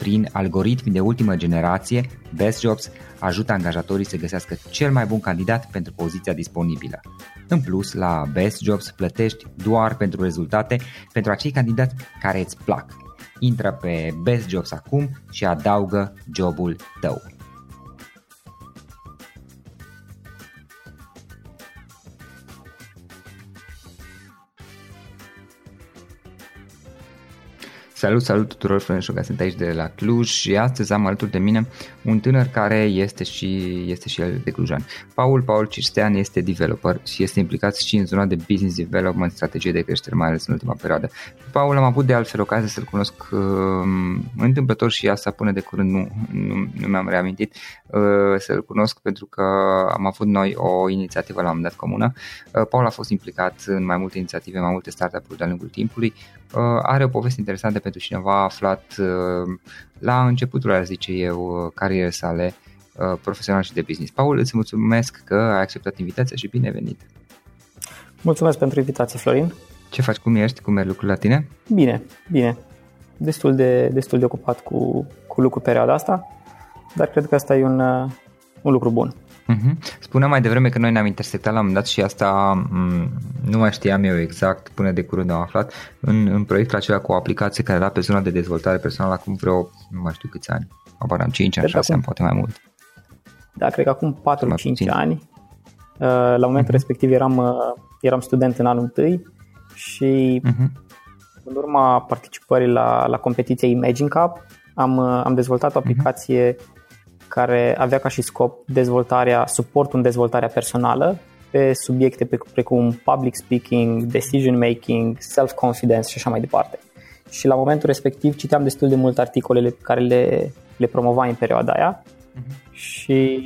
Prin algoritmi de ultimă generație, Best Jobs ajută angajatorii să găsească cel mai bun candidat pentru poziția disponibilă. În plus, la Best Jobs plătești doar pentru rezultate pentru acei candidați care îți plac. Intră pe Best Jobs acum și adaugă jobul tău. Salut, salut tuturor, Florin Șoga, sunt aici de la Cluj și astăzi am alături de mine un tânăr care este și, este și el de clujan. Paul Paul Cirstean este developer și este implicat și în zona de business development, strategie de creștere, mai ales în ultima perioadă. Paul am avut de altfel ocazia să-l cunosc uh, întâmplător și asta până de curând nu, nu, nu mi-am reamintit uh, să-l cunosc pentru că am avut noi o inițiativă la un moment dat comună. Uh, Paul a fost implicat în mai multe inițiative, mai multe startup-uri de-a lungul timpului. Uh, are o poveste interesantă pentru cineva aflat uh, la începutul, ar zice eu, uh, carierei sale uh, profesional și de business. Paul, îți mulțumesc că ai acceptat invitația și bine venit! Mulțumesc pentru invitație, Florin! Ce faci? Cum ești? Cum merg lucrurile la tine? Bine, bine. Destul de, destul de ocupat cu, cu lucru perioada asta, dar cred că asta e un, un lucru bun. Uh-huh. Spuneam mai devreme că noi ne-am intersectat la un moment dat și asta m- mm, nu mai știam eu exact, până de curând am aflat, în, în proiectul acela cu o aplicație care era pe zona de dezvoltare personală acum vreo, nu mai știu câți ani, abar am 5 ani, 6 ani, poate mai mult. Da, cred că acum 4-5 ani. Uh, la momentul uh-huh. respectiv eram, uh, eram student în anul întâi și uh-huh. în urma participării la, la competiția Imagine Cup am, uh, am dezvoltat o mhm. aplicație uh-huh care avea ca și scop dezvoltarea, suportul în dezvoltarea personală pe subiecte precum public speaking, decision making, self-confidence și așa mai departe. Și la momentul respectiv citeam destul de mult articolele pe care le, le promova în perioada aia uh-huh. și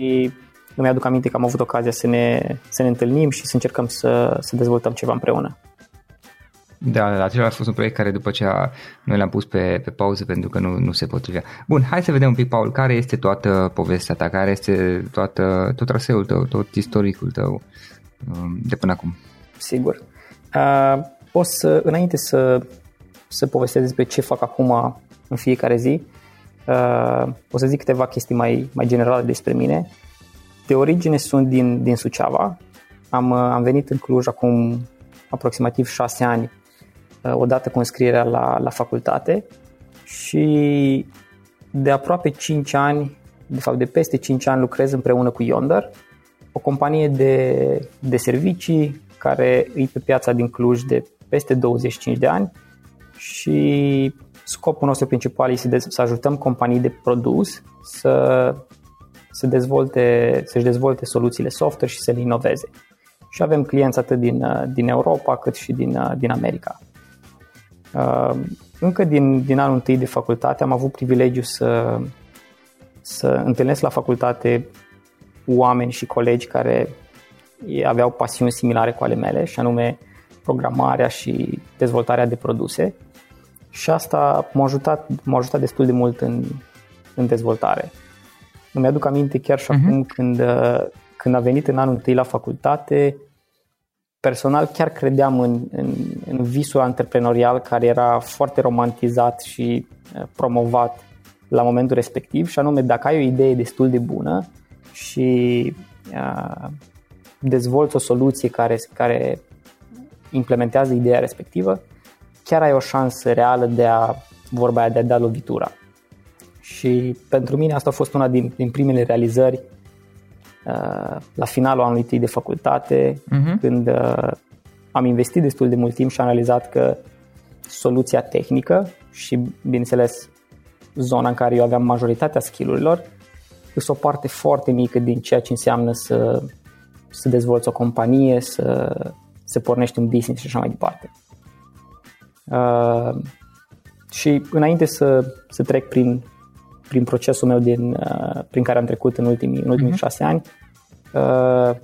îmi aduc aminte că am avut ocazia să ne, să ne întâlnim și să încercăm să, să dezvoltăm ceva împreună. Da, acela a fost un proiect care după ce noi l-am pus pe, pe pauză pentru că nu, nu se potrivea. Bun, hai să vedem un pic, Paul, care este toată povestea ta, care este toată, tot traseul tău, tot istoricul tău um, de până acum. Sigur. Uh, o să, înainte să, să povestesc despre ce fac acum în fiecare zi, uh, o să zic câteva chestii mai, mai generale despre mine. De origine sunt din, din Suceava. Am, uh, am venit în Cluj acum aproximativ șase ani, uh, odată cu înscrierea la, la facultate și de aproape 5 ani, de fapt de peste 5 ani lucrez împreună cu Yonder, o companie de, de servicii care e pe piața din Cluj de peste 25 de ani și scopul nostru principal este să, să ajutăm companii de produs să, să dezvolte, să-și dezvolte soluțiile software și să le inoveze. Și avem clienți atât din, din Europa cât și din, din America. Uh, încă din, din anul întâi de facultate am avut privilegiu să, să întâlnesc la facultate oameni și colegi care aveau pasiuni similare cu ale mele și anume programarea și dezvoltarea de produse și asta m-a ajutat, m-a ajutat destul de mult în, în dezvoltare. Îmi aduc aminte chiar și uh-huh. acum când, când a venit în anul întâi la facultate, personal chiar credeam în, în, în visul antreprenorial care era foarte romantizat și uh, promovat la momentul respectiv și anume dacă ai o idee destul de bună și uh, dezvolți o soluție care, care implementează ideea respectivă, chiar ai o șansă reală de a, vorba aia, de a da lovitura. Și pentru mine asta a fost una din, din primele realizări uh, la finalul anului de facultate, uh-huh. când uh, am investit destul de mult timp și am realizat că soluția tehnică și, bineînțeles, zona în care eu aveam majoritatea skillurilor, este o parte foarte mică din ceea ce înseamnă să, să dezvolți o companie, să, să pornești un business și așa mai departe. Uh, și înainte să, să trec prin, prin procesul meu din, uh, prin care am trecut în ultimii, în ultimii uh-huh. șase ani, uh,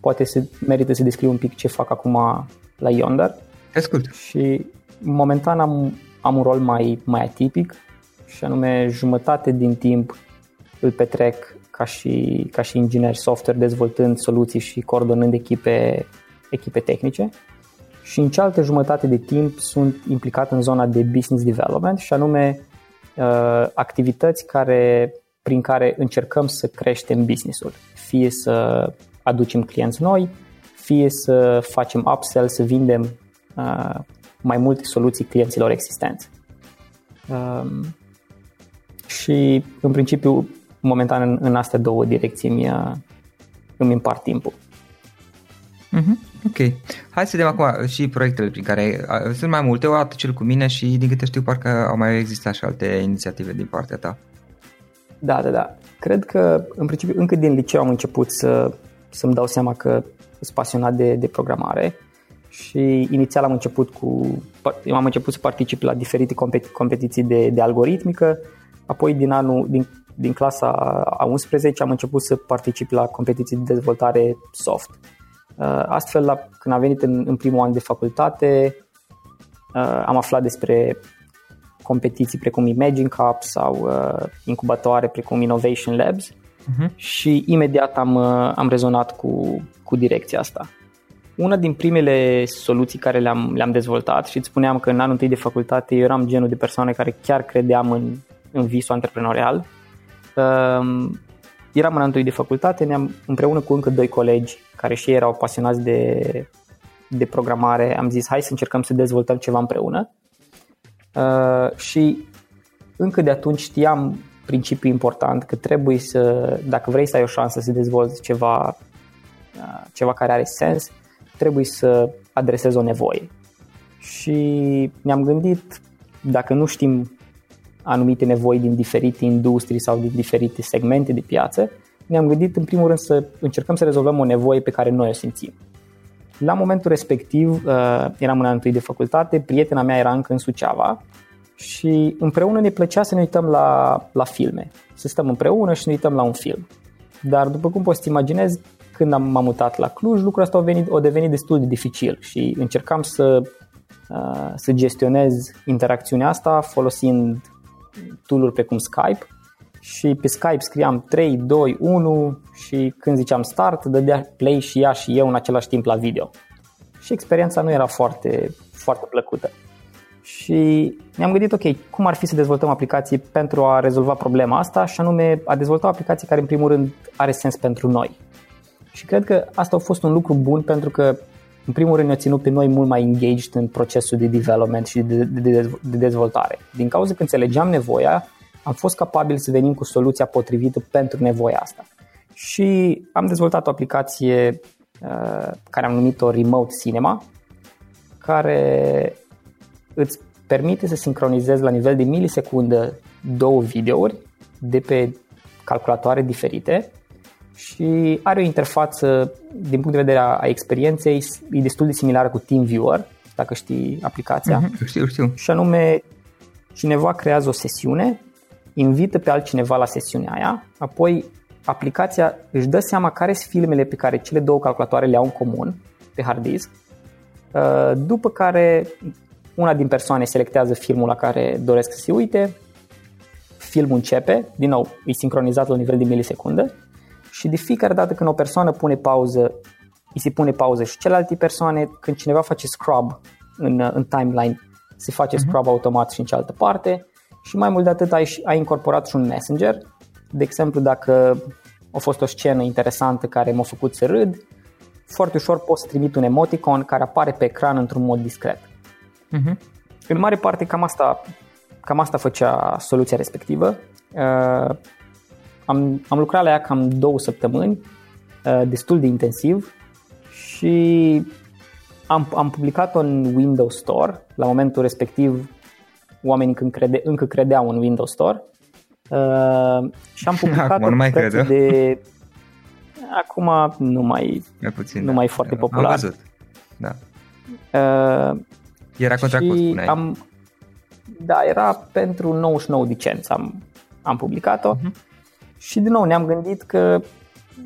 poate se merită să descriu un pic ce fac acum la Yonder. Ascult. Și momentan am, am un rol mai, mai atipic și anume jumătate din timp îl petrec ca și, ca și inginer software dezvoltând soluții și coordonând echipe, echipe tehnice și în cealaltă jumătate de timp sunt implicat în zona de business development și anume uh, activități care, prin care încercăm să creștem businessul. Fie să aducem clienți noi, fie să facem upsell, să vindem uh, mai multe soluții clienților existenți. Um, și în principiu, momentan în, în astea două direcții mi îmi împart timpul. Mm-hmm. Ok. Hai să vedem acum și proiectele prin care sunt mai multe, o dată cel cu mine și din câte știu parcă au mai existat și alte inițiative din partea ta. Da, da, da. Cred că în principiu încă din liceu am început să, să-mi dau seama că sunt pasionat de, de programare și inițial am început cu eu am început să particip la diferite competi- competiții de, de algoritmică, apoi din anul din, din clasa a 11 am început să particip la competiții de dezvoltare soft. Uh, astfel, la, când am venit în, în primul an de facultate, uh, am aflat despre competiții precum Imagine Cup sau uh, incubatoare precum Innovation Labs uh-huh. și imediat am, am rezonat cu, cu direcția asta. Una din primele soluții care le-am, le-am dezvoltat și îți spuneam că în anul întâi de facultate eu eram genul de persoane care chiar credeam în, în visul antreprenorial. Eram în anul întâi de facultate, ne-am, împreună cu încă doi colegi care și ei erau pasionați de, de programare, am zis hai să încercăm să dezvoltăm ceva împreună. Uh, și încă de atunci știam principiul important că trebuie să, dacă vrei să ai o șansă să dezvolți ceva, uh, ceva care are sens, trebuie să adresezi o nevoie. Și ne-am gândit, dacă nu știm anumite nevoi din diferite industrii sau din diferite segmente de piață, ne-am gândit în primul rând să încercăm să rezolvăm o nevoie pe care noi o simțim. La momentul respectiv uh, eram în anul de facultate, prietena mea era încă în Suceava și împreună ne plăcea să ne uităm la, la filme, să stăm împreună și ne uităm la un film. Dar după cum poți să imaginezi, când am, m-am mutat la Cluj, lucrul ăsta a, venit, a devenit destul de dificil și încercam să, uh, să gestionez interacțiunea asta folosind tool-uri precum Skype și pe Skype scriam 3, 2, 1 și când ziceam start, dădea play și ea și eu în același timp la video. Și experiența nu era foarte, foarte plăcută. Și ne-am gândit, ok, cum ar fi să dezvoltăm aplicații pentru a rezolva problema asta și anume a dezvolta o aplicație care în primul rând are sens pentru noi. Și cred că asta a fost un lucru bun pentru că în primul rând ne-a ținut pe noi mult mai engaged în procesul de development și de, de, de dezvoltare. Din cauza că înțelegeam nevoia, am fost capabil să venim cu soluția potrivită pentru nevoia asta. Și am dezvoltat o aplicație uh, care am numit-o Remote Cinema, care îți permite să sincronizezi la nivel de milisecundă două videouri de pe calculatoare diferite și are o interfață, din punct de vedere a experienței, e destul de similară cu TeamViewer, dacă știi aplicația. Mm-hmm, știu, știu. Și anume, cineva creează o sesiune, invită pe altcineva la sesiunea aia, apoi aplicația își dă seama care sunt filmele pe care cele două calculatoare le au în comun pe hard disk, uh, după care una din persoane selectează filmul la care doresc să se uite, filmul începe, din nou, e sincronizat la nivel de milisecundă și de fiecare dată când o persoană pune pauză, îi se pune pauză și celelalte persoane, când cineva face scrub în, în timeline, se face uh-huh. scrub automat și în cealaltă parte și mai mult de atât ai, ai incorporat și un messenger. De exemplu, dacă a fost o scenă interesantă care m-a făcut să râd, foarte ușor poți să trimit un emoticon care apare pe ecran într-un mod discret. Uh-huh. În mare parte cam asta, cam asta făcea soluția respectivă. Uh, am, am lucrat la ea cam două săptămâni, uh, destul de intensiv și am, am publicat-o în Windows Store. La momentul respectiv, oamenii încă, crede, încă credeau în Windows Store. Uh, și am publicat Acum nu mai cred. de... Acum nu mai, mai puțin, nu da. mai foarte popular. Am văzut. Da. Uh, era contra cost, spuneai. Am, da, era pentru 99 de cenți am, am publicat-o uh-huh. Și din nou ne-am gândit că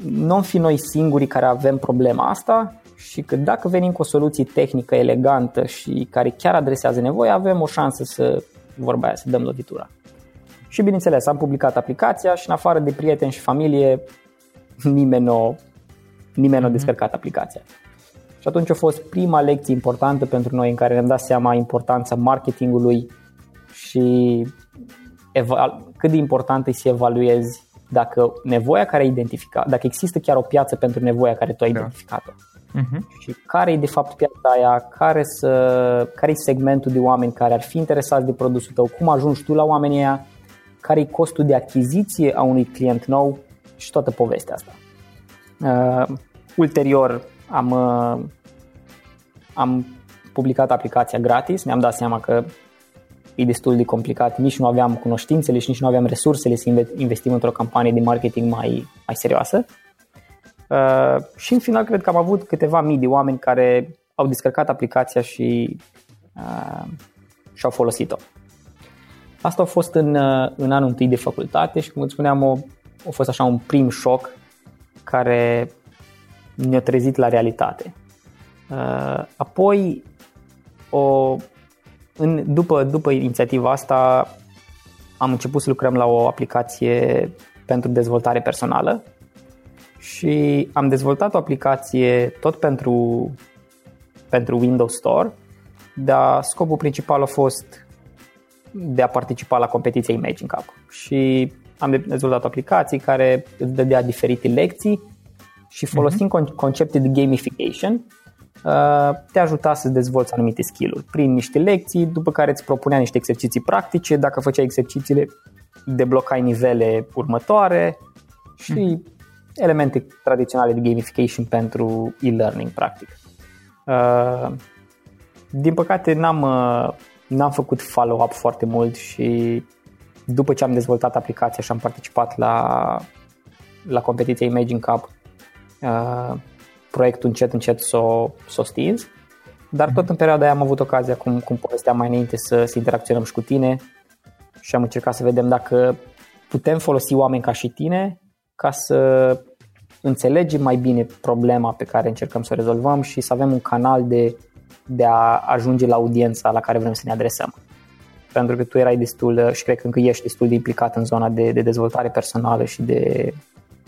nu am fi noi singurii care avem problema asta și că dacă venim cu o soluție tehnică elegantă și care chiar adresează nevoia, avem o șansă să, vorba aia, să dăm lovitura. Și bineînțeles, am publicat aplicația și în afară de prieteni și familie, nimeni nu nimeni mm-hmm. a descărcat aplicația. Și atunci a fost prima lecție importantă pentru noi în care ne-am dat seama importanța marketingului și eval- cât de important e să evaluezi dacă nevoia care ai identificat, dacă există chiar o piață pentru nevoia care tu ai da. identificat-o. Uh-huh. Și care e de fapt piața aia, care, să, care e segmentul de oameni care ar fi interesați de produsul tău, cum ajungi tu la oamenii aia, care e costul de achiziție a unui client nou și toată povestea asta. Uh, ulterior am, uh, am publicat aplicația gratis, ne-am dat seama că e destul de complicat, nici nu aveam cunoștințele și nici nu aveam resursele să investim într-o campanie de marketing mai, mai serioasă. Uh, și în final cred că am avut câteva mii de oameni care au descărcat aplicația și uh, și-au folosit-o. Asta a fost în, uh, în anul întâi de facultate și cum îți spuneam, a, a fost așa un prim șoc care ne-a trezit la realitate. Uh, apoi, o, în, după, după inițiativa asta, am început să lucrăm la o aplicație pentru dezvoltare personală și am dezvoltat o aplicație tot pentru, pentru Windows Store, dar scopul principal a fost de a participa la competiția Imagine Cup și am dezvoltat o aplicație care îți dădea diferite lecții și folosind uh-huh. concepte de gamification uh, te ajuta să dezvolți anumite skill-uri prin niște lecții, după care îți propunea niște exerciții practice, dacă făceai exercițiile deblocai nivele următoare și uh-huh. elemente tradiționale de gamification pentru e-learning practic. Uh, din păcate n-am, uh, n-am făcut follow-up foarte mult și după ce am dezvoltat aplicația și am participat la, la competiția Imagine Cup, uh, proiectul încet încet s-o, s-o stins, dar tot în perioada aia am avut ocazia, cum, cum povesteam mai înainte, să, să interacționăm și cu tine și am încercat să vedem dacă putem folosi oameni ca și tine ca să înțelegem mai bine problema pe care încercăm să o rezolvăm și să avem un canal de, de a ajunge la audiența la care vrem să ne adresăm. Pentru că tu erai destul și cred că încă ești destul de implicat în zona de, de dezvoltare personală și de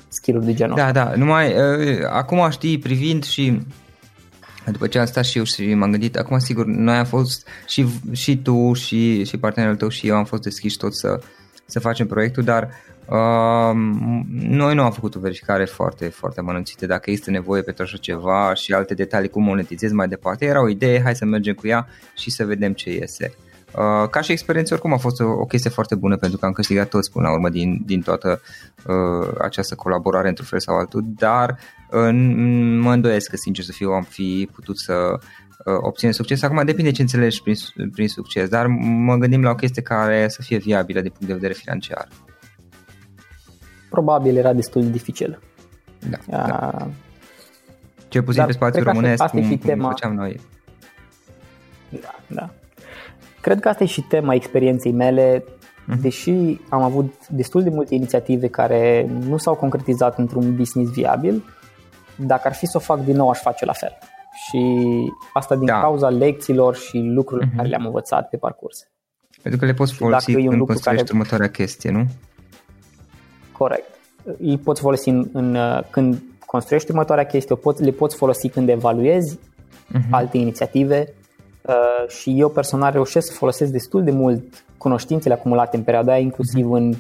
skill-uri de genul Da, da, numai uh, acum știi, privind și După ce am stat și eu și m-am gândit, acum sigur, noi am fost și, și tu și, și partenerul tău și eu am fost deschiși tot să, să facem proiectul, dar uh, noi nu am făcut o verificare foarte, foarte amănunțită dacă este nevoie pentru așa ceva și alte detalii, cum monetizez mai departe. Era o idee, hai să mergem cu ea și să vedem ce iese. Uh, ca și experiență, oricum a fost o, o chestie foarte bună pentru că am câștigat toți până la urmă din, din toată uh, această colaborare într-un fel sau altul, dar uh, mă îndoiesc că, sincer să fiu, am fi putut să uh, obținem succes. Acum depinde ce înțelegi prin, prin succes, dar mă gândim la o chestie care să fie viabilă din punct de vedere financiar. Probabil era destul de dificil. Da, uh, da. Cel puțin pe spațiul românesc, cum, cum tema... făceam noi. Da, da. Cred că asta e și tema experienței mele, uh-huh. deși am avut destul de multe inițiative care nu s-au concretizat într-un business viabil, dacă ar fi să o fac din nou, aș face la fel. Și asta din da. cauza lecțiilor și lucrurilor uh-huh. care le-am învățat pe parcurs. Pentru că le poți folosi când construiești care... următoarea chestie, nu? Corect. Îi poți folosi în, în, când construiești următoarea chestie, poți, le poți folosi când evaluezi uh-huh. alte inițiative Uh, și eu personal reușesc să folosesc destul de mult cunoștințele acumulate în perioada aia, inclusiv mhm. în,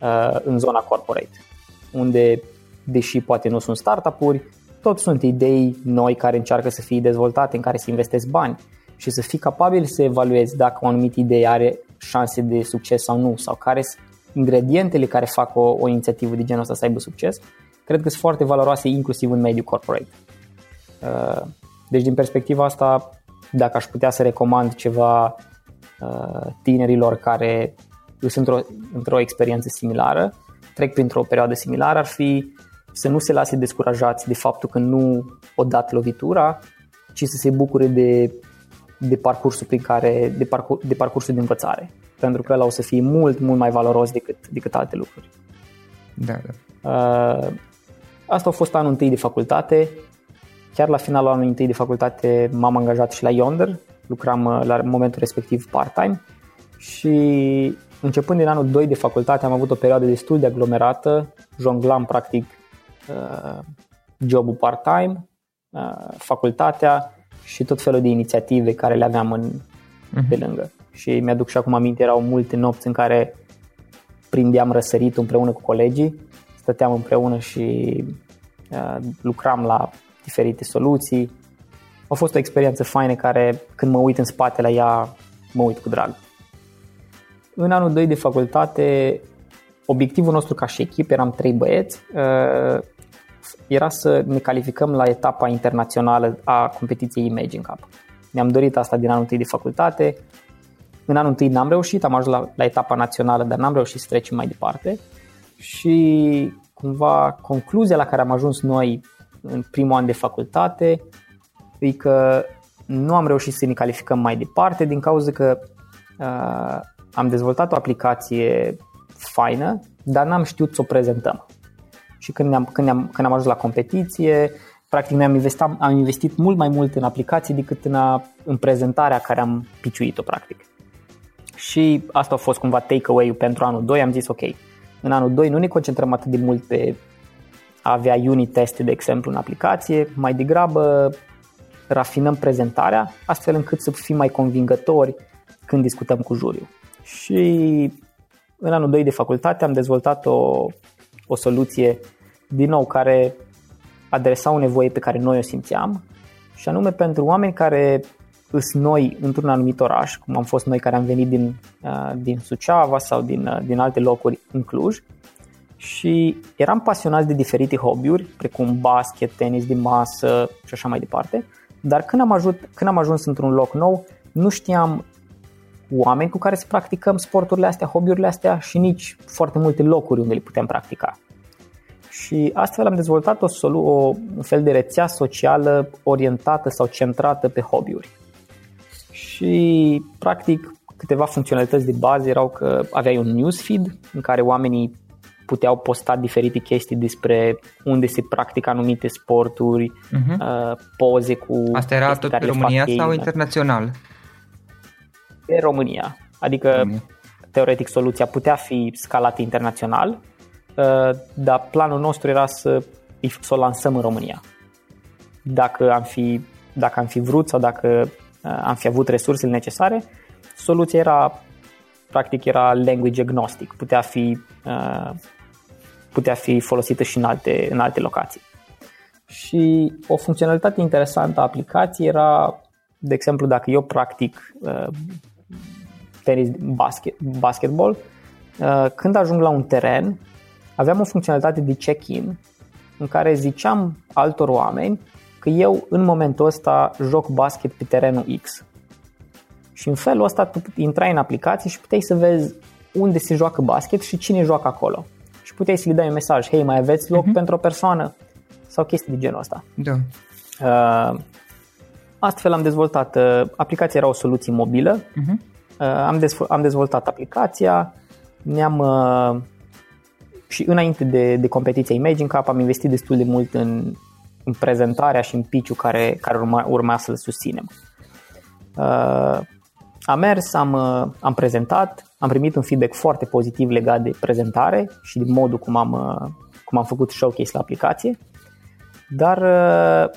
uh, în zona corporate, unde, deși poate nu sunt startup-uri, tot sunt idei noi care încearcă să fie dezvoltate, în care să investesc bani și să fii capabil să evaluezi dacă o anumită idee are șanse de succes sau nu, sau care sunt ingredientele care fac o, o inițiativă de genul ăsta să aibă succes, cred că sunt foarte valoroase inclusiv în mediul corporate. Uh, deci din perspectiva asta dacă aș putea să recomand ceva uh, tinerilor care sunt într-o, într-o experiență similară, trec printr-o perioadă similară, ar fi să nu se lase descurajați de faptul că nu o dat lovitura, ci să se bucure de, de parcursul prin care, de, parcur, de parcursul de învățare. Pentru că ăla o să fie mult, mult mai valoros decât, decât alte lucruri. Da, da. Uh, asta a fost anul întâi de facultate. Chiar la finalul anului întâi de facultate m-am angajat și la Yonder, lucram uh, la momentul respectiv part-time și începând din anul 2 de facultate am avut o perioadă destul de aglomerată, jonglam practic uh, jobul part-time, uh, facultatea și tot felul de inițiative care le aveam în, uh-huh. pe lângă. Și mi-aduc și acum aminte, erau multe nopți în care prindeam răsărit împreună cu colegii, stăteam împreună și uh, lucram la diferite soluții. A fost o experiență faină care când mă uit în spate la ea, mă uit cu drag. În anul 2 de facultate, obiectivul nostru ca și echipă, eram trei băieți, uh, era să ne calificăm la etapa internațională a competiției Imagine Cup. Ne-am dorit asta din anul 1 de facultate. În anul 1 n-am reușit, am ajuns la, la etapa națională, dar n-am reușit să trecem mai departe. Și cumva concluzia la care am ajuns noi în primul an de facultate e că nu am reușit să ne calificăm mai departe din cauza că uh, am dezvoltat o aplicație faină, dar n-am știut să o prezentăm. Și când, ne-am, când, ne-am, când am ajuns la competiție, practic ne-am investit, am investit mult mai mult în aplicații decât în, a, în prezentarea care am piciuit-o practic. Și asta a fost cumva take-away-ul pentru anul 2, am zis ok, în anul 2 nu ne concentrăm atât de mult pe a avea unit teste, de exemplu, în aplicație, mai degrabă rafinăm prezentarea, astfel încât să fim mai convingători când discutăm cu juriu. Și în anul 2 de facultate am dezvoltat o, o soluție, din nou, care adresa o nevoie pe care noi o simțeam, și anume pentru oameni care sunt noi într-un anumit oraș, cum am fost noi care am venit din, uh, din Suceava sau din, uh, din alte locuri în Cluj, și eram pasionați de diferite hobby-uri, precum basket, tenis de masă și așa mai departe, dar când am, ajuns, când am ajuns într-un loc nou, nu știam oameni cu care să practicăm sporturile astea, hobby-urile astea și nici foarte multe locuri unde le putem practica. Și astfel am dezvoltat o, solu- o un fel de rețea socială orientată sau centrată pe hobby-uri. Și practic câteva funcționalități de bază erau că aveai un newsfeed în care oamenii puteau posta diferite chestii despre unde se practică anumite sporturi, uh-huh. uh, poze cu... Asta era tot pe România sau internațional? Pe România. Adică, România. teoretic, soluția putea fi scalată internațional, uh, dar planul nostru era să, să o lansăm în România. Dacă am fi dacă am fi vrut sau dacă am fi avut resursele necesare, soluția era practic era language agnostic, putea fi, putea fi folosită și în alte, în alte locații. Și o funcționalitate interesantă a aplicației era, de exemplu, dacă eu practic tenis, basket, basketball, când ajung la un teren, aveam o funcționalitate de check-in în care ziceam altor oameni că eu în momentul ăsta joc basket pe terenul X. Și în felul ăsta tu intrai în aplicație și puteai să vezi unde se joacă basket și cine joacă acolo. Și puteai să-i dai un mesaj, hei, mai aveți loc uh-huh. pentru o persoană? Sau chestii de genul ăsta. Da. Uh, astfel am dezvoltat, uh, aplicația era o soluție mobilă, uh-huh. uh, am, dezv- am dezvoltat aplicația, ne-am uh, și înainte de, de competiția Imagine Cup am investit destul de mult în, în prezentarea și în pitch care, care urma, urma să-l susținem. Uh, am mers, am, uh, am prezentat, am primit un feedback foarte pozitiv legat de prezentare și de modul cum am, uh, cum am făcut showcase la aplicație, dar uh,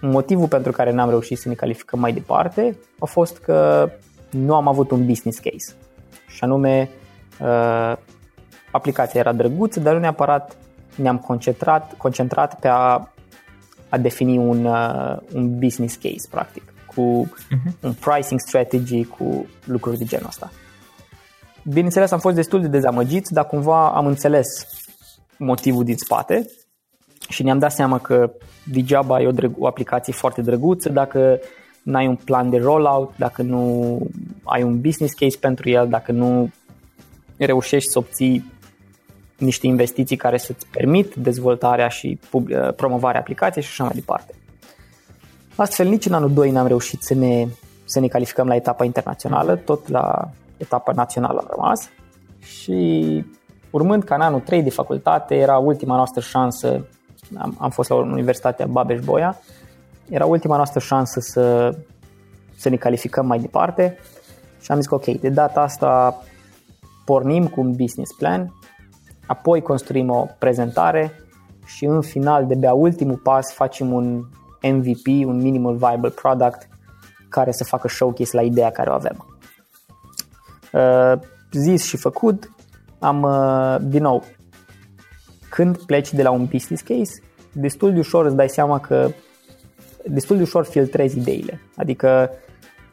motivul pentru care n-am reușit să ne calificăm mai departe a fost că nu am avut un business case și anume uh, aplicația era drăguță, dar nu neapărat ne-am concentrat, concentrat pe a, a defini un, uh, un business case, practic, cu uh-huh. un pricing strategy, cu lucruri de genul ăsta. Bineînțeles, am fost destul de dezamăgiți, dar cumva am înțeles motivul din spate și ne-am dat seama că degeaba e o, drăgu- o aplicație foarte drăguță dacă nu ai un plan de rollout, dacă nu ai un business case pentru el, dacă nu reușești să obții niște investiții care să-ți permit dezvoltarea și promovarea aplicației și așa mai departe. Astfel, nici în anul 2 n-am reușit să ne, să ne calificăm la etapa internațională, tot la etapa națională am rămas și urmând ca în anul 3 de facultate era ultima noastră șansă, am, am fost la Universitatea Babeș-Boia, era ultima noastră șansă să, să ne calificăm mai departe și am zis că ok, de data asta pornim cu un business plan, apoi construim o prezentare și în final, de-abia ultimul pas, facem un MVP, un Minimal Viable Product, care să facă showcase la ideea care o avem. Uh, zis și făcut, am, uh, din nou, când pleci de la un business case, destul de ușor îți dai seama că destul de ușor filtrezi ideile. Adică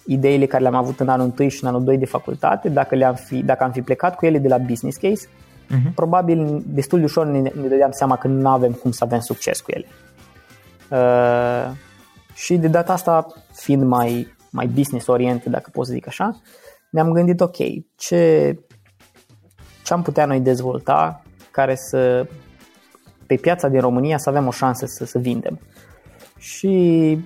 ideile care le-am avut în anul 1 și în anul 2 de facultate, dacă, le-am fi, dacă am fi plecat cu ele de la business case, uh-huh. probabil destul de ușor ne, ne dădeam seama că nu avem cum să avem succes cu ele. Uh, și de data asta, fiind mai, mai business oriented, dacă pot să zic așa, ne-am gândit, ok, ce, ce am putea noi dezvolta care să, pe piața din România, să avem o șansă să, să vindem. Și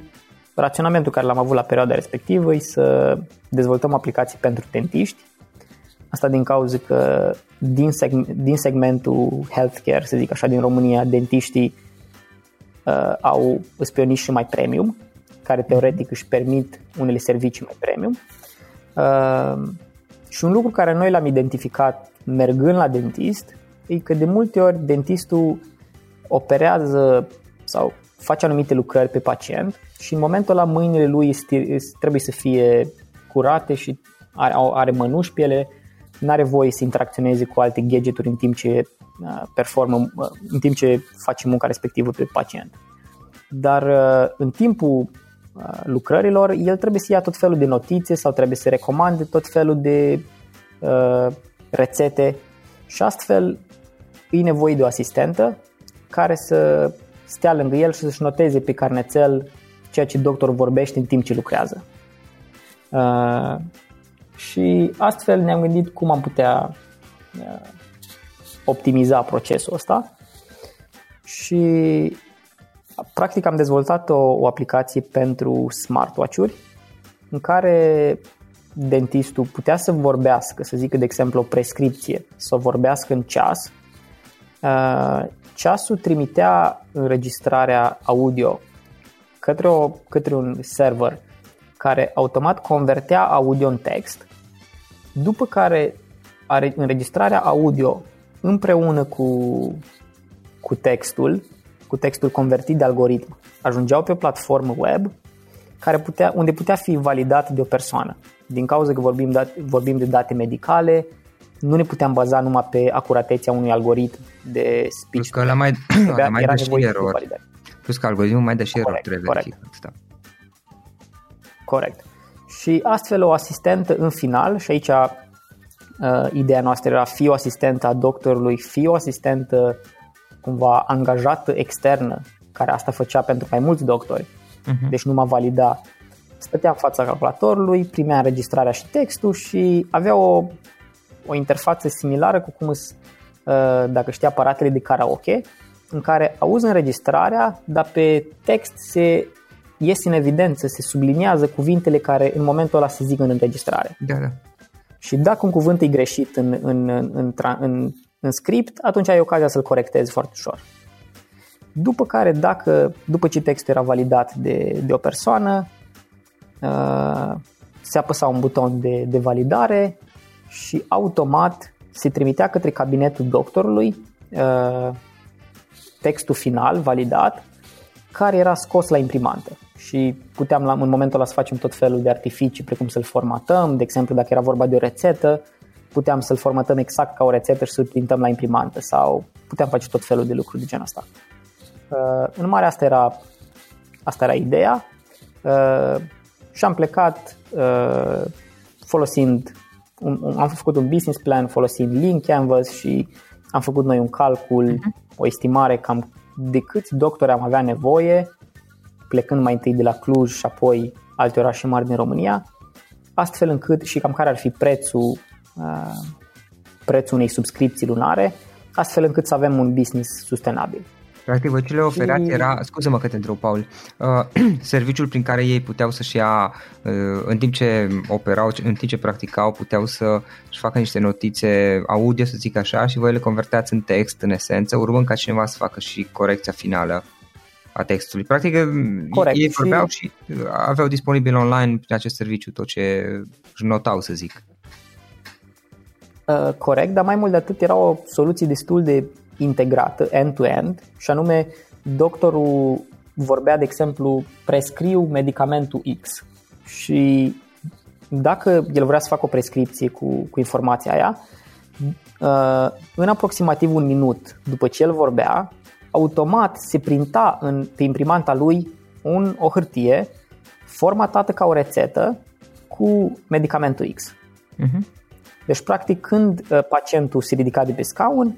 raționamentul care l-am avut la perioada respectivă e să dezvoltăm aplicații pentru dentiști. Asta din cauza că din, seg- din segmentul healthcare, să zic așa, din România, dentiștii uh, au și mai premium, care teoretic își permit unele servicii mai premium. Uh, și un lucru care noi l-am identificat mergând la dentist e că de multe ori dentistul operează sau face anumite lucrări pe pacient și în momentul ăla mâinile lui trebuie să fie curate și are, are mănuși pe ele, nu are voie să interacționeze cu alte gadgeturi în timp ce uh, performă, uh, în timp ce face munca respectivă pe pacient. Dar uh, în timpul lucrărilor, el trebuie să ia tot felul de notițe sau trebuie să recomande tot felul de uh, rețete și astfel e nevoie de o asistentă care să stea lângă el și să-și noteze pe carnețel ceea ce doctorul vorbește în timp ce lucrează. Uh, și astfel ne-am gândit cum am putea uh, optimiza procesul ăsta și practic am dezvoltat o, o aplicație pentru smartwatch-uri în care dentistul putea să vorbească, să zică de exemplu o prescripție, să o vorbească în ceas. Uh, ceasul trimitea înregistrarea audio către, o, către un server care automat convertea audio în text, după care înregistrarea audio împreună cu, cu textul, cu textul convertit de algoritm, ajungeau pe o platformă web care putea, unde putea fi validat de o persoană. Din cauza că vorbim, dat, vorbim de date medicale, nu ne puteam baza numai pe acuratețea unui algoritm de speech. Plus că la mai, la mai dă și erori. Plus că algoritmul mai dă și erori, trebuie corect. Da. Corect. Și astfel o asistentă în final, și aici uh, ideea noastră era fi o asistentă a doctorului, fi o asistentă cumva angajată externă, care asta făcea pentru mai mulți doctori, uh-huh. deci nu mă valida. Stătea în fața calculatorului, primea înregistrarea și textul și avea o, o interfață similară cu cum îți, uh, dacă știi aparatele de karaoke, în care auzi înregistrarea, dar pe text se iese în evidență, se subliniază cuvintele care în momentul ăla se zic în înregistrare. Da, da. Și dacă un cuvânt e greșit în, în, în, în, în, în script, atunci ai ocazia să-l corectezi foarte ușor. După care, dacă, după ce textul era validat de, de o persoană, uh, se apăsa un buton de, de validare și automat se trimitea către cabinetul doctorului uh, textul final validat care era scos la imprimantă și puteam la, în momentul ăla să facem tot felul de artificii precum să-l formatăm, de exemplu dacă era vorba de o rețetă, puteam să-l formatăm exact ca o rețetă și să-l printăm la imprimantă sau puteam face tot felul de lucruri de genul ăsta. Uh, în mare asta era, asta era ideea uh, și am plecat uh, folosind, un, un, am făcut un business plan folosind Lean Canvas și am făcut noi un calcul, uh-huh. o estimare cam de câți doctori am avea nevoie, plecând mai întâi de la Cluj și apoi alte orașe mari din România, astfel încât și cam care ar fi prețul, prețul unei subscripții lunare, astfel încât să avem un business sustenabil. Practic, voi ce le oferat și... era, scuză-mă că te întreb, Paul, uh, serviciul prin care ei puteau să-și ia, uh, în timp ce operau, în timp ce practicau, puteau să-și facă niște notițe audio, să zic așa, și voi le converteați în text, în esență, urmând ca cineva să facă și corecția finală a textului. Practic, uh, Corect. ei vorbeau și... și aveau disponibil online prin acest serviciu tot ce își notau, să zic. Uh, corect, dar mai mult de atât era o soluție destul de integrată, end-to-end, și anume doctorul vorbea, de exemplu, prescriu medicamentul X și dacă el vrea să facă o prescripție cu, cu informația aia, uh, în aproximativ un minut după ce el vorbea, automat se printa în, pe imprimanta lui un, o hârtie formatată ca o rețetă cu medicamentul X. Uh-huh. Deci, practic, când uh, pacientul se ridica de pe scaun,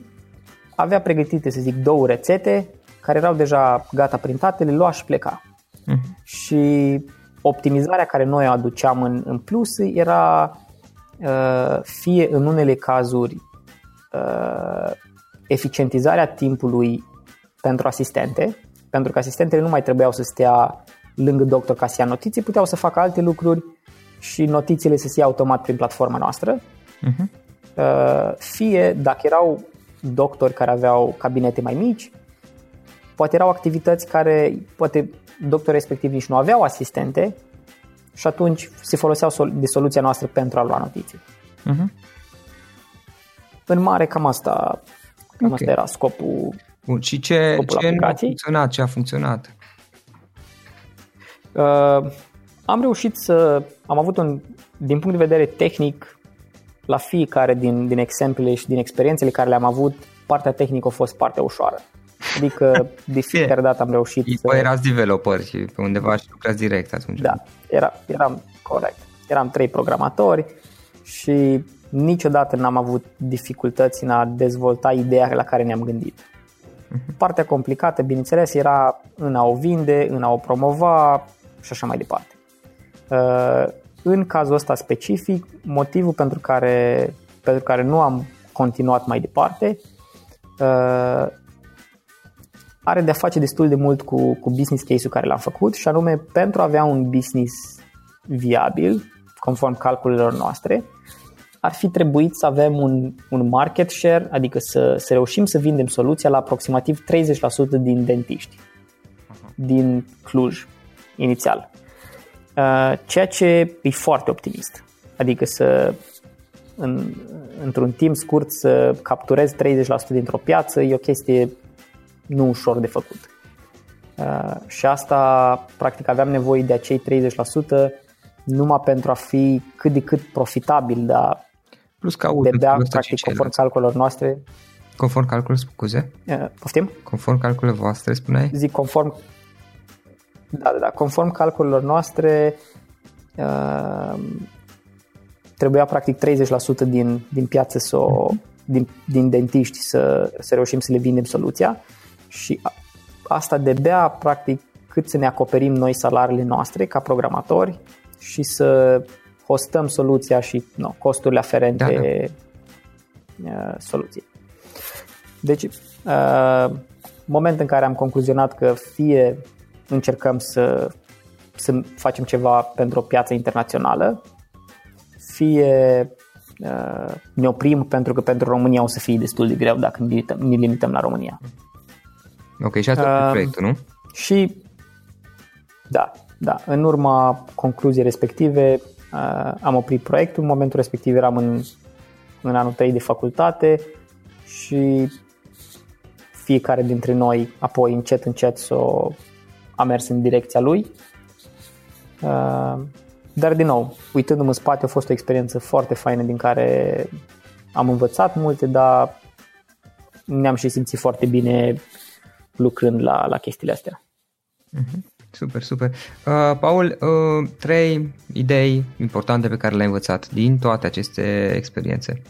avea pregătite, să zic, două rețete care erau deja gata printate, le lua și pleca. Uh-huh. Și optimizarea care noi o aduceam în, în plus era uh, fie în unele cazuri uh, eficientizarea timpului pentru asistente, pentru că asistentele nu mai trebuiau să stea lângă doctor ca să ia notiții, puteau să facă alte lucruri și notițiile să se ia automat prin platforma noastră. Uh-huh. Fie dacă erau doctori care aveau cabinete mai mici, poate erau activități care, poate doctorii respectivi nici nu aveau asistente și atunci se foloseau de soluția noastră pentru a lua notiții. Uh-huh. În mare, cam asta, cam okay. asta era scopul. Bun, și ce, ce nu a funcționat? Ce a funcționat? Uh, am reușit să. Am avut un. Din punct de vedere tehnic, la fiecare din, din exemplele și din experiențele care le-am avut, partea tehnică a fost partea ușoară. Adică de fiecare dată am reușit să... Păi erați developer și pe undeva și lucrați direct atunci. Da, era, eram corect. Eram trei programatori și niciodată n-am avut dificultăți în a dezvolta ideea la care ne-am gândit. Mhm. Partea complicată, bineînțeles, era în a o vinde, în a o promova și așa mai departe. Uh, în cazul ăsta specific, motivul pentru care, pentru care nu am continuat mai departe uh, are de-a face destul de mult cu, cu business case-ul care l-am făcut și anume pentru a avea un business viabil, conform calculelor noastre, ar fi trebuit să avem un, un market share, adică să, să reușim să vindem soluția la aproximativ 30% din dentiști din Cluj inițial. Uh, ceea ce e foarte optimist. Adică să în, într-un timp scurt să capturezi 30% dintr-o piață e o chestie nu ușor de făcut. Uh, și asta, practic, aveam nevoie de acei 30% numai pentru a fi cât de cât profitabil, dar Plus că aud, de practic, conform calculelor noastre. Conform calculelor, scuze? Uh, poftim? Conform calculelor voastre, spuneai? Zic conform da, da, da. Conform calculelor noastre, uh, trebuia practic 30% din, din piață să o, din, din dentiști să, să reușim să le vindem soluția și asta de bea practic cât să ne acoperim noi salariile noastre ca programatori și să hostăm soluția și no, costurile aferente da, da. Uh, soluției. Deci, uh, moment în care am concluzionat că fie încercăm să, să facem ceva pentru o piață internațională, fie uh, ne oprim pentru că pentru România o să fie destul de greu dacă ne limităm, ne limităm la România. Ok, și asta uh, proiectul, nu? Și da, da, în urma concluziei respective uh, am oprit proiectul, în momentul respectiv eram în, în anul 3 de facultate și fiecare dintre noi apoi încet încet să o a mers în direcția lui. Uh, dar din nou, uitându-mă în spate, a fost o experiență foarte faină din care am învățat multe, dar ne-am și simțit foarte bine lucrând la, la chestiile astea. Mhm. Super, super. Uh, Paul, uh, trei idei importante pe care le-ai învățat din toate aceste experiențe.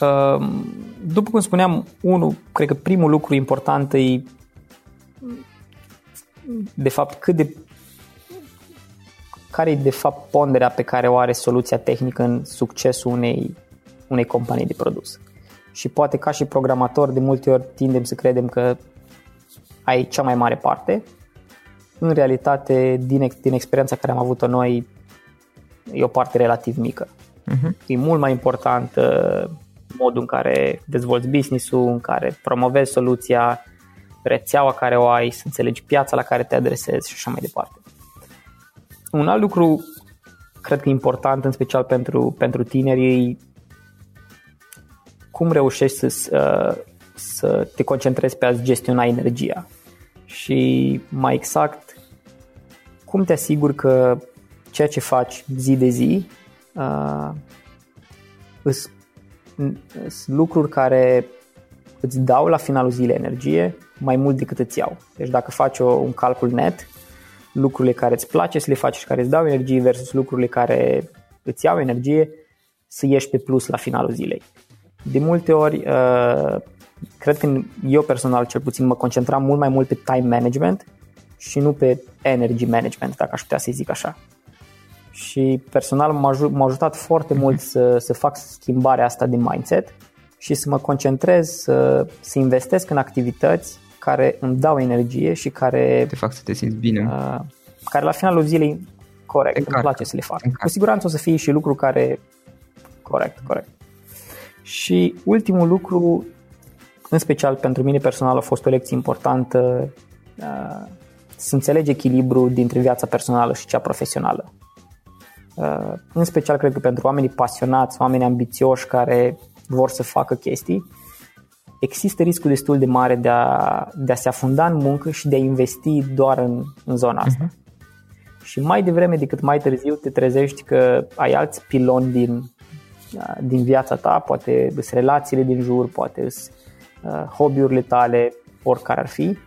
Uh, după cum spuneam, unul, cred că primul lucru important e de fapt cât de care e de fapt ponderea pe care o are soluția tehnică în succesul unei, unei companii de produs. Și poate ca și programator de multe ori tindem să credem că ai cea mai mare parte. În realitate, din, din experiența care am avut-o noi, e o parte relativ mică. Uh-huh. E mult mai important uh, modul în care dezvolți business-ul, în care promovezi soluția, rețeaua care o ai, să înțelegi piața la care te adresezi și așa mai departe. Un alt lucru, cred că important, în special pentru, pentru tineri, e cum reușești să, să te concentrezi pe a-ți gestiona energia. Și mai exact, cum te asiguri că ceea ce faci zi de zi uh, sunt lucruri care îți dau la finalul zilei energie mai mult decât îți iau. Deci dacă faci o, un calcul net, lucrurile care îți place să le faci și care îți dau energie versus lucrurile care îți iau energie, să ieși pe plus la finalul zilei. De multe ori, uh, cred că eu personal cel puțin mă concentram mult mai mult pe time management și nu pe energy management, dacă aș putea să zic așa. Și personal m-a ajutat foarte mult să, să fac schimbarea asta din mindset și să mă concentrez, să, să investesc în activități care îmi dau energie și care... Te fac să te simți bine. Uh, care la finalul zilei, corect, îmi place să le fac. Cu siguranță o să fie și lucru care... Corect, corect. Și ultimul lucru, în special pentru mine personal, a fost o lecție importantă uh, să înțelegi echilibru dintre viața personală și cea profesională. Uh, în special, cred că pentru oamenii pasionați, oameni ambițioși care vor să facă chestii, există riscul destul de mare de a, de a se afunda în muncă și de a investi doar în, în zona asta. Uh-huh. Și mai devreme decât mai târziu te trezești că ai alți piloni din, din viața ta, poate sunt relațiile din jur, poate sunt uh, hobby-urile tale, oricare ar fi.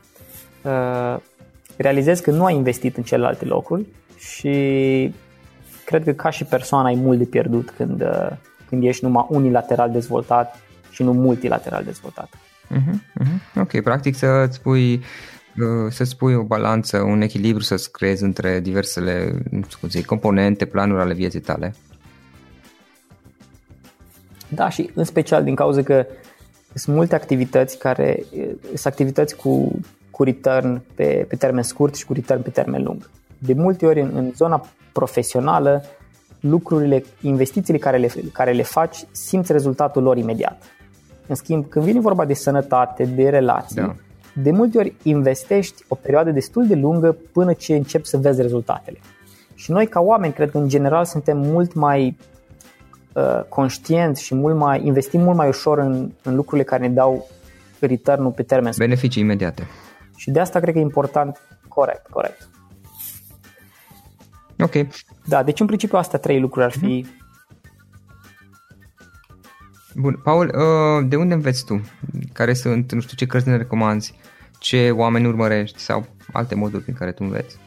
Uh, realizezi că nu ai investit în celelalte locuri și cred că ca și persoană ai mult de pierdut când, uh, când ești numai unilateral dezvoltat și nu multilateral dezvoltat. Uh-huh, uh-huh. Ok, practic să-ți pui uh, să-ți pui o balanță, un echilibru să-ți creezi între diversele scuze, componente, planuri ale vieții tale. Da, și în special din cauza că sunt multe activități care sunt activități cu, cu return pe, pe termen scurt și cu return pe termen lung. De multe ori în, în zona profesională lucrurile, investițiile care le, care le faci, simți rezultatul lor imediat. În schimb, când vine vorba de sănătate, de relații, da. de multe ori investești o perioadă destul de lungă până ce începi să vezi rezultatele. Și noi ca oameni, cred că în general suntem mult mai uh, conștienți și mult mai investim mult mai ușor în, în lucrurile care ne dau return pe termen scurt. Beneficii imediate. Și de asta cred că e important. Corect, corect. Ok. Da, deci în principiu astea trei lucruri ar fi mm-hmm. Bun, Paul, uh, de unde înveți tu? Care sunt, nu știu, ce cărți ne recomanzi? Ce oameni urmărești? Sau alte moduri prin care tu înveți?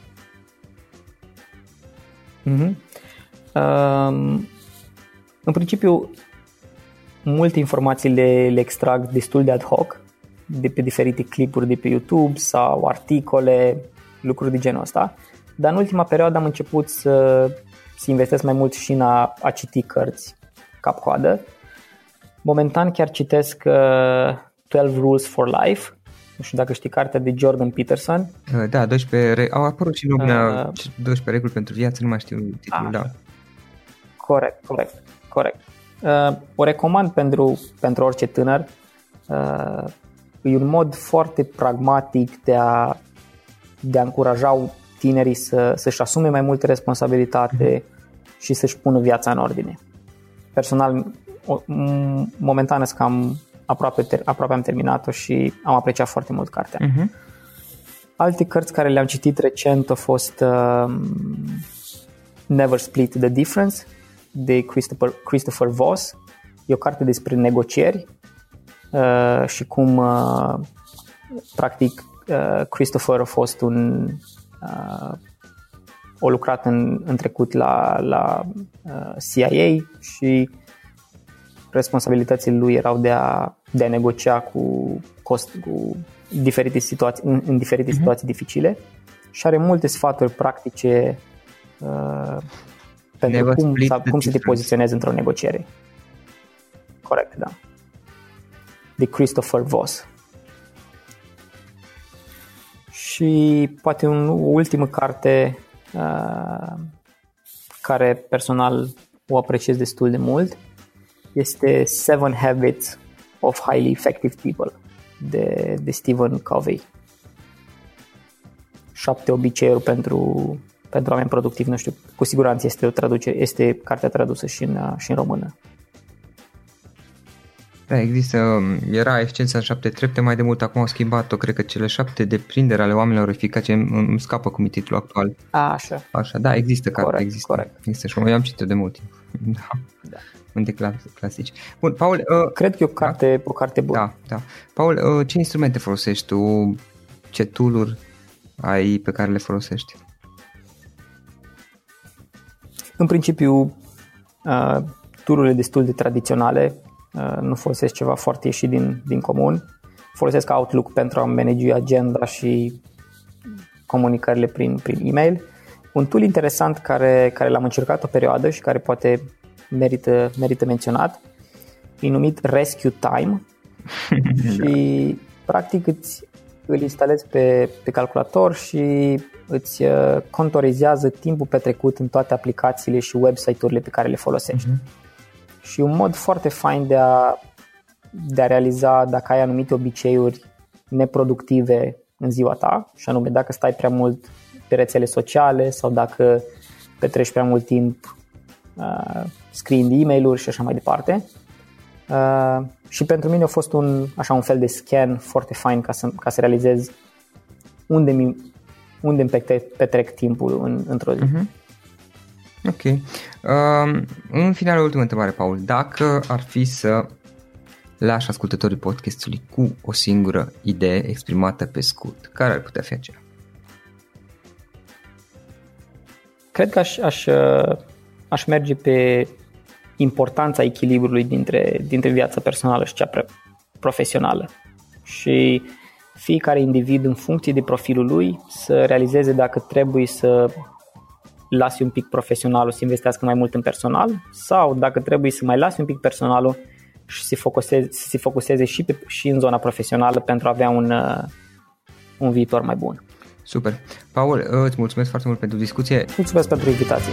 Mm-hmm. Um, în principiu, multe informații le, le extrag destul de ad hoc, de pe diferite clipuri de pe YouTube sau articole, lucruri de genul ăsta. Dar în ultima perioadă am început să, să investesc mai mult și în a, a citi cărți cap-coadă. Momentan chiar citesc uh, 12 Rules for Life, nu știu dacă știi cartea de Jordan Peterson. Uh, da, 12 re- au apărut și lumea uh, 12 reguli pentru viață, nu mai știu titlul, da. Corect, corect, corect. Uh, o recomand pentru, pentru orice tânăr. Uh, e un mod foarte pragmatic de a, de a încuraja tinerii să, să-și asume mai multă responsabilitate mm-hmm. și să-și pună viața în ordine. Personal, momentan sunt cam aproape, ter, aproape am terminat-o și am apreciat foarte mult cartea. Uh-huh. Alte cărți care le-am citit recent au fost uh, Never Split the Difference de Christopher, Christopher Voss. E o carte despre negocieri uh, și cum uh, practic uh, Christopher a fost un uh, o lucrat în, în trecut la, la uh, CIA și responsabilitățile lui erau de a, de a negocia cu, cost, cu diferite situații, în, în diferite uh-huh. situații dificile și are multe sfaturi practice uh, pentru Never cum, să, cum să te poziționezi într-o negociere. Corect, da. De Christopher Voss. Și poate un, o ultimă carte uh, care personal o apreciez destul de mult este Seven Habits of Highly Effective People de, de Stephen Covey. Șapte obiceiuri pentru, pentru oameni productivi, nu știu, cu siguranță este o traducere, este cartea tradusă și în, și în română. Da, există, era eficiența în șapte trepte, mai de mult acum au schimbat-o, cred că cele șapte deprindere ale oamenilor eficace îmi scapă cum e titlul actual. A, așa. Așa, da, există carte, există. Corect. Există și eu am citit de mult timp. Da. da de clasici. Bun, Paul... Uh, Cred că e o carte, da? o carte bună. Da, da. Paul, uh, ce instrumente folosești tu? Ce tool ai pe care le folosești? În principiu, uh, tururile destul de tradiționale, uh, nu folosesc ceva foarte ieșit din, din comun. Folosesc Outlook pentru a manage agenda și comunicările prin, prin e-mail. Un tool interesant care, care l-am încercat o perioadă și care poate merită, merită menționat. E numit Rescue Time și practic îți îl instalezi pe, pe calculator și îți uh, contorizează timpul petrecut în toate aplicațiile și website-urile pe care le folosești. Uh-huh. Și un mod foarte fain de a, de a realiza dacă ai anumite obiceiuri neproductive în ziua ta, și anume dacă stai prea mult pe rețele sociale sau dacă petreci prea mult timp uh, scriind e-mail-uri și așa mai departe. Uh, și pentru mine a fost un, așa un fel de scan foarte fain ca să, ca să realizez unde, mi, unde îmi petrec timpul în, într-o zi. Uh-huh. Ok. Um, în final, ultima întrebare, Paul. Dacă ar fi să lași ascultătorii podcastului cu o singură idee exprimată pe scurt, care ar putea fi aceea? Cred că aș, aș, uh, aș merge pe importanța echilibrului dintre, dintre viața personală și cea profesională. Și fiecare individ în funcție de profilul lui să realizeze dacă trebuie să lasi un pic profesionalul să investească mai mult în personal sau dacă trebuie să mai lasi un pic personalul și să se focuseze, să se focuseze și, pe, și în zona profesională pentru a avea un, uh, un viitor mai bun. Super. Paul, îți mulțumesc foarte mult pentru discuție. Mulțumesc pentru invitație.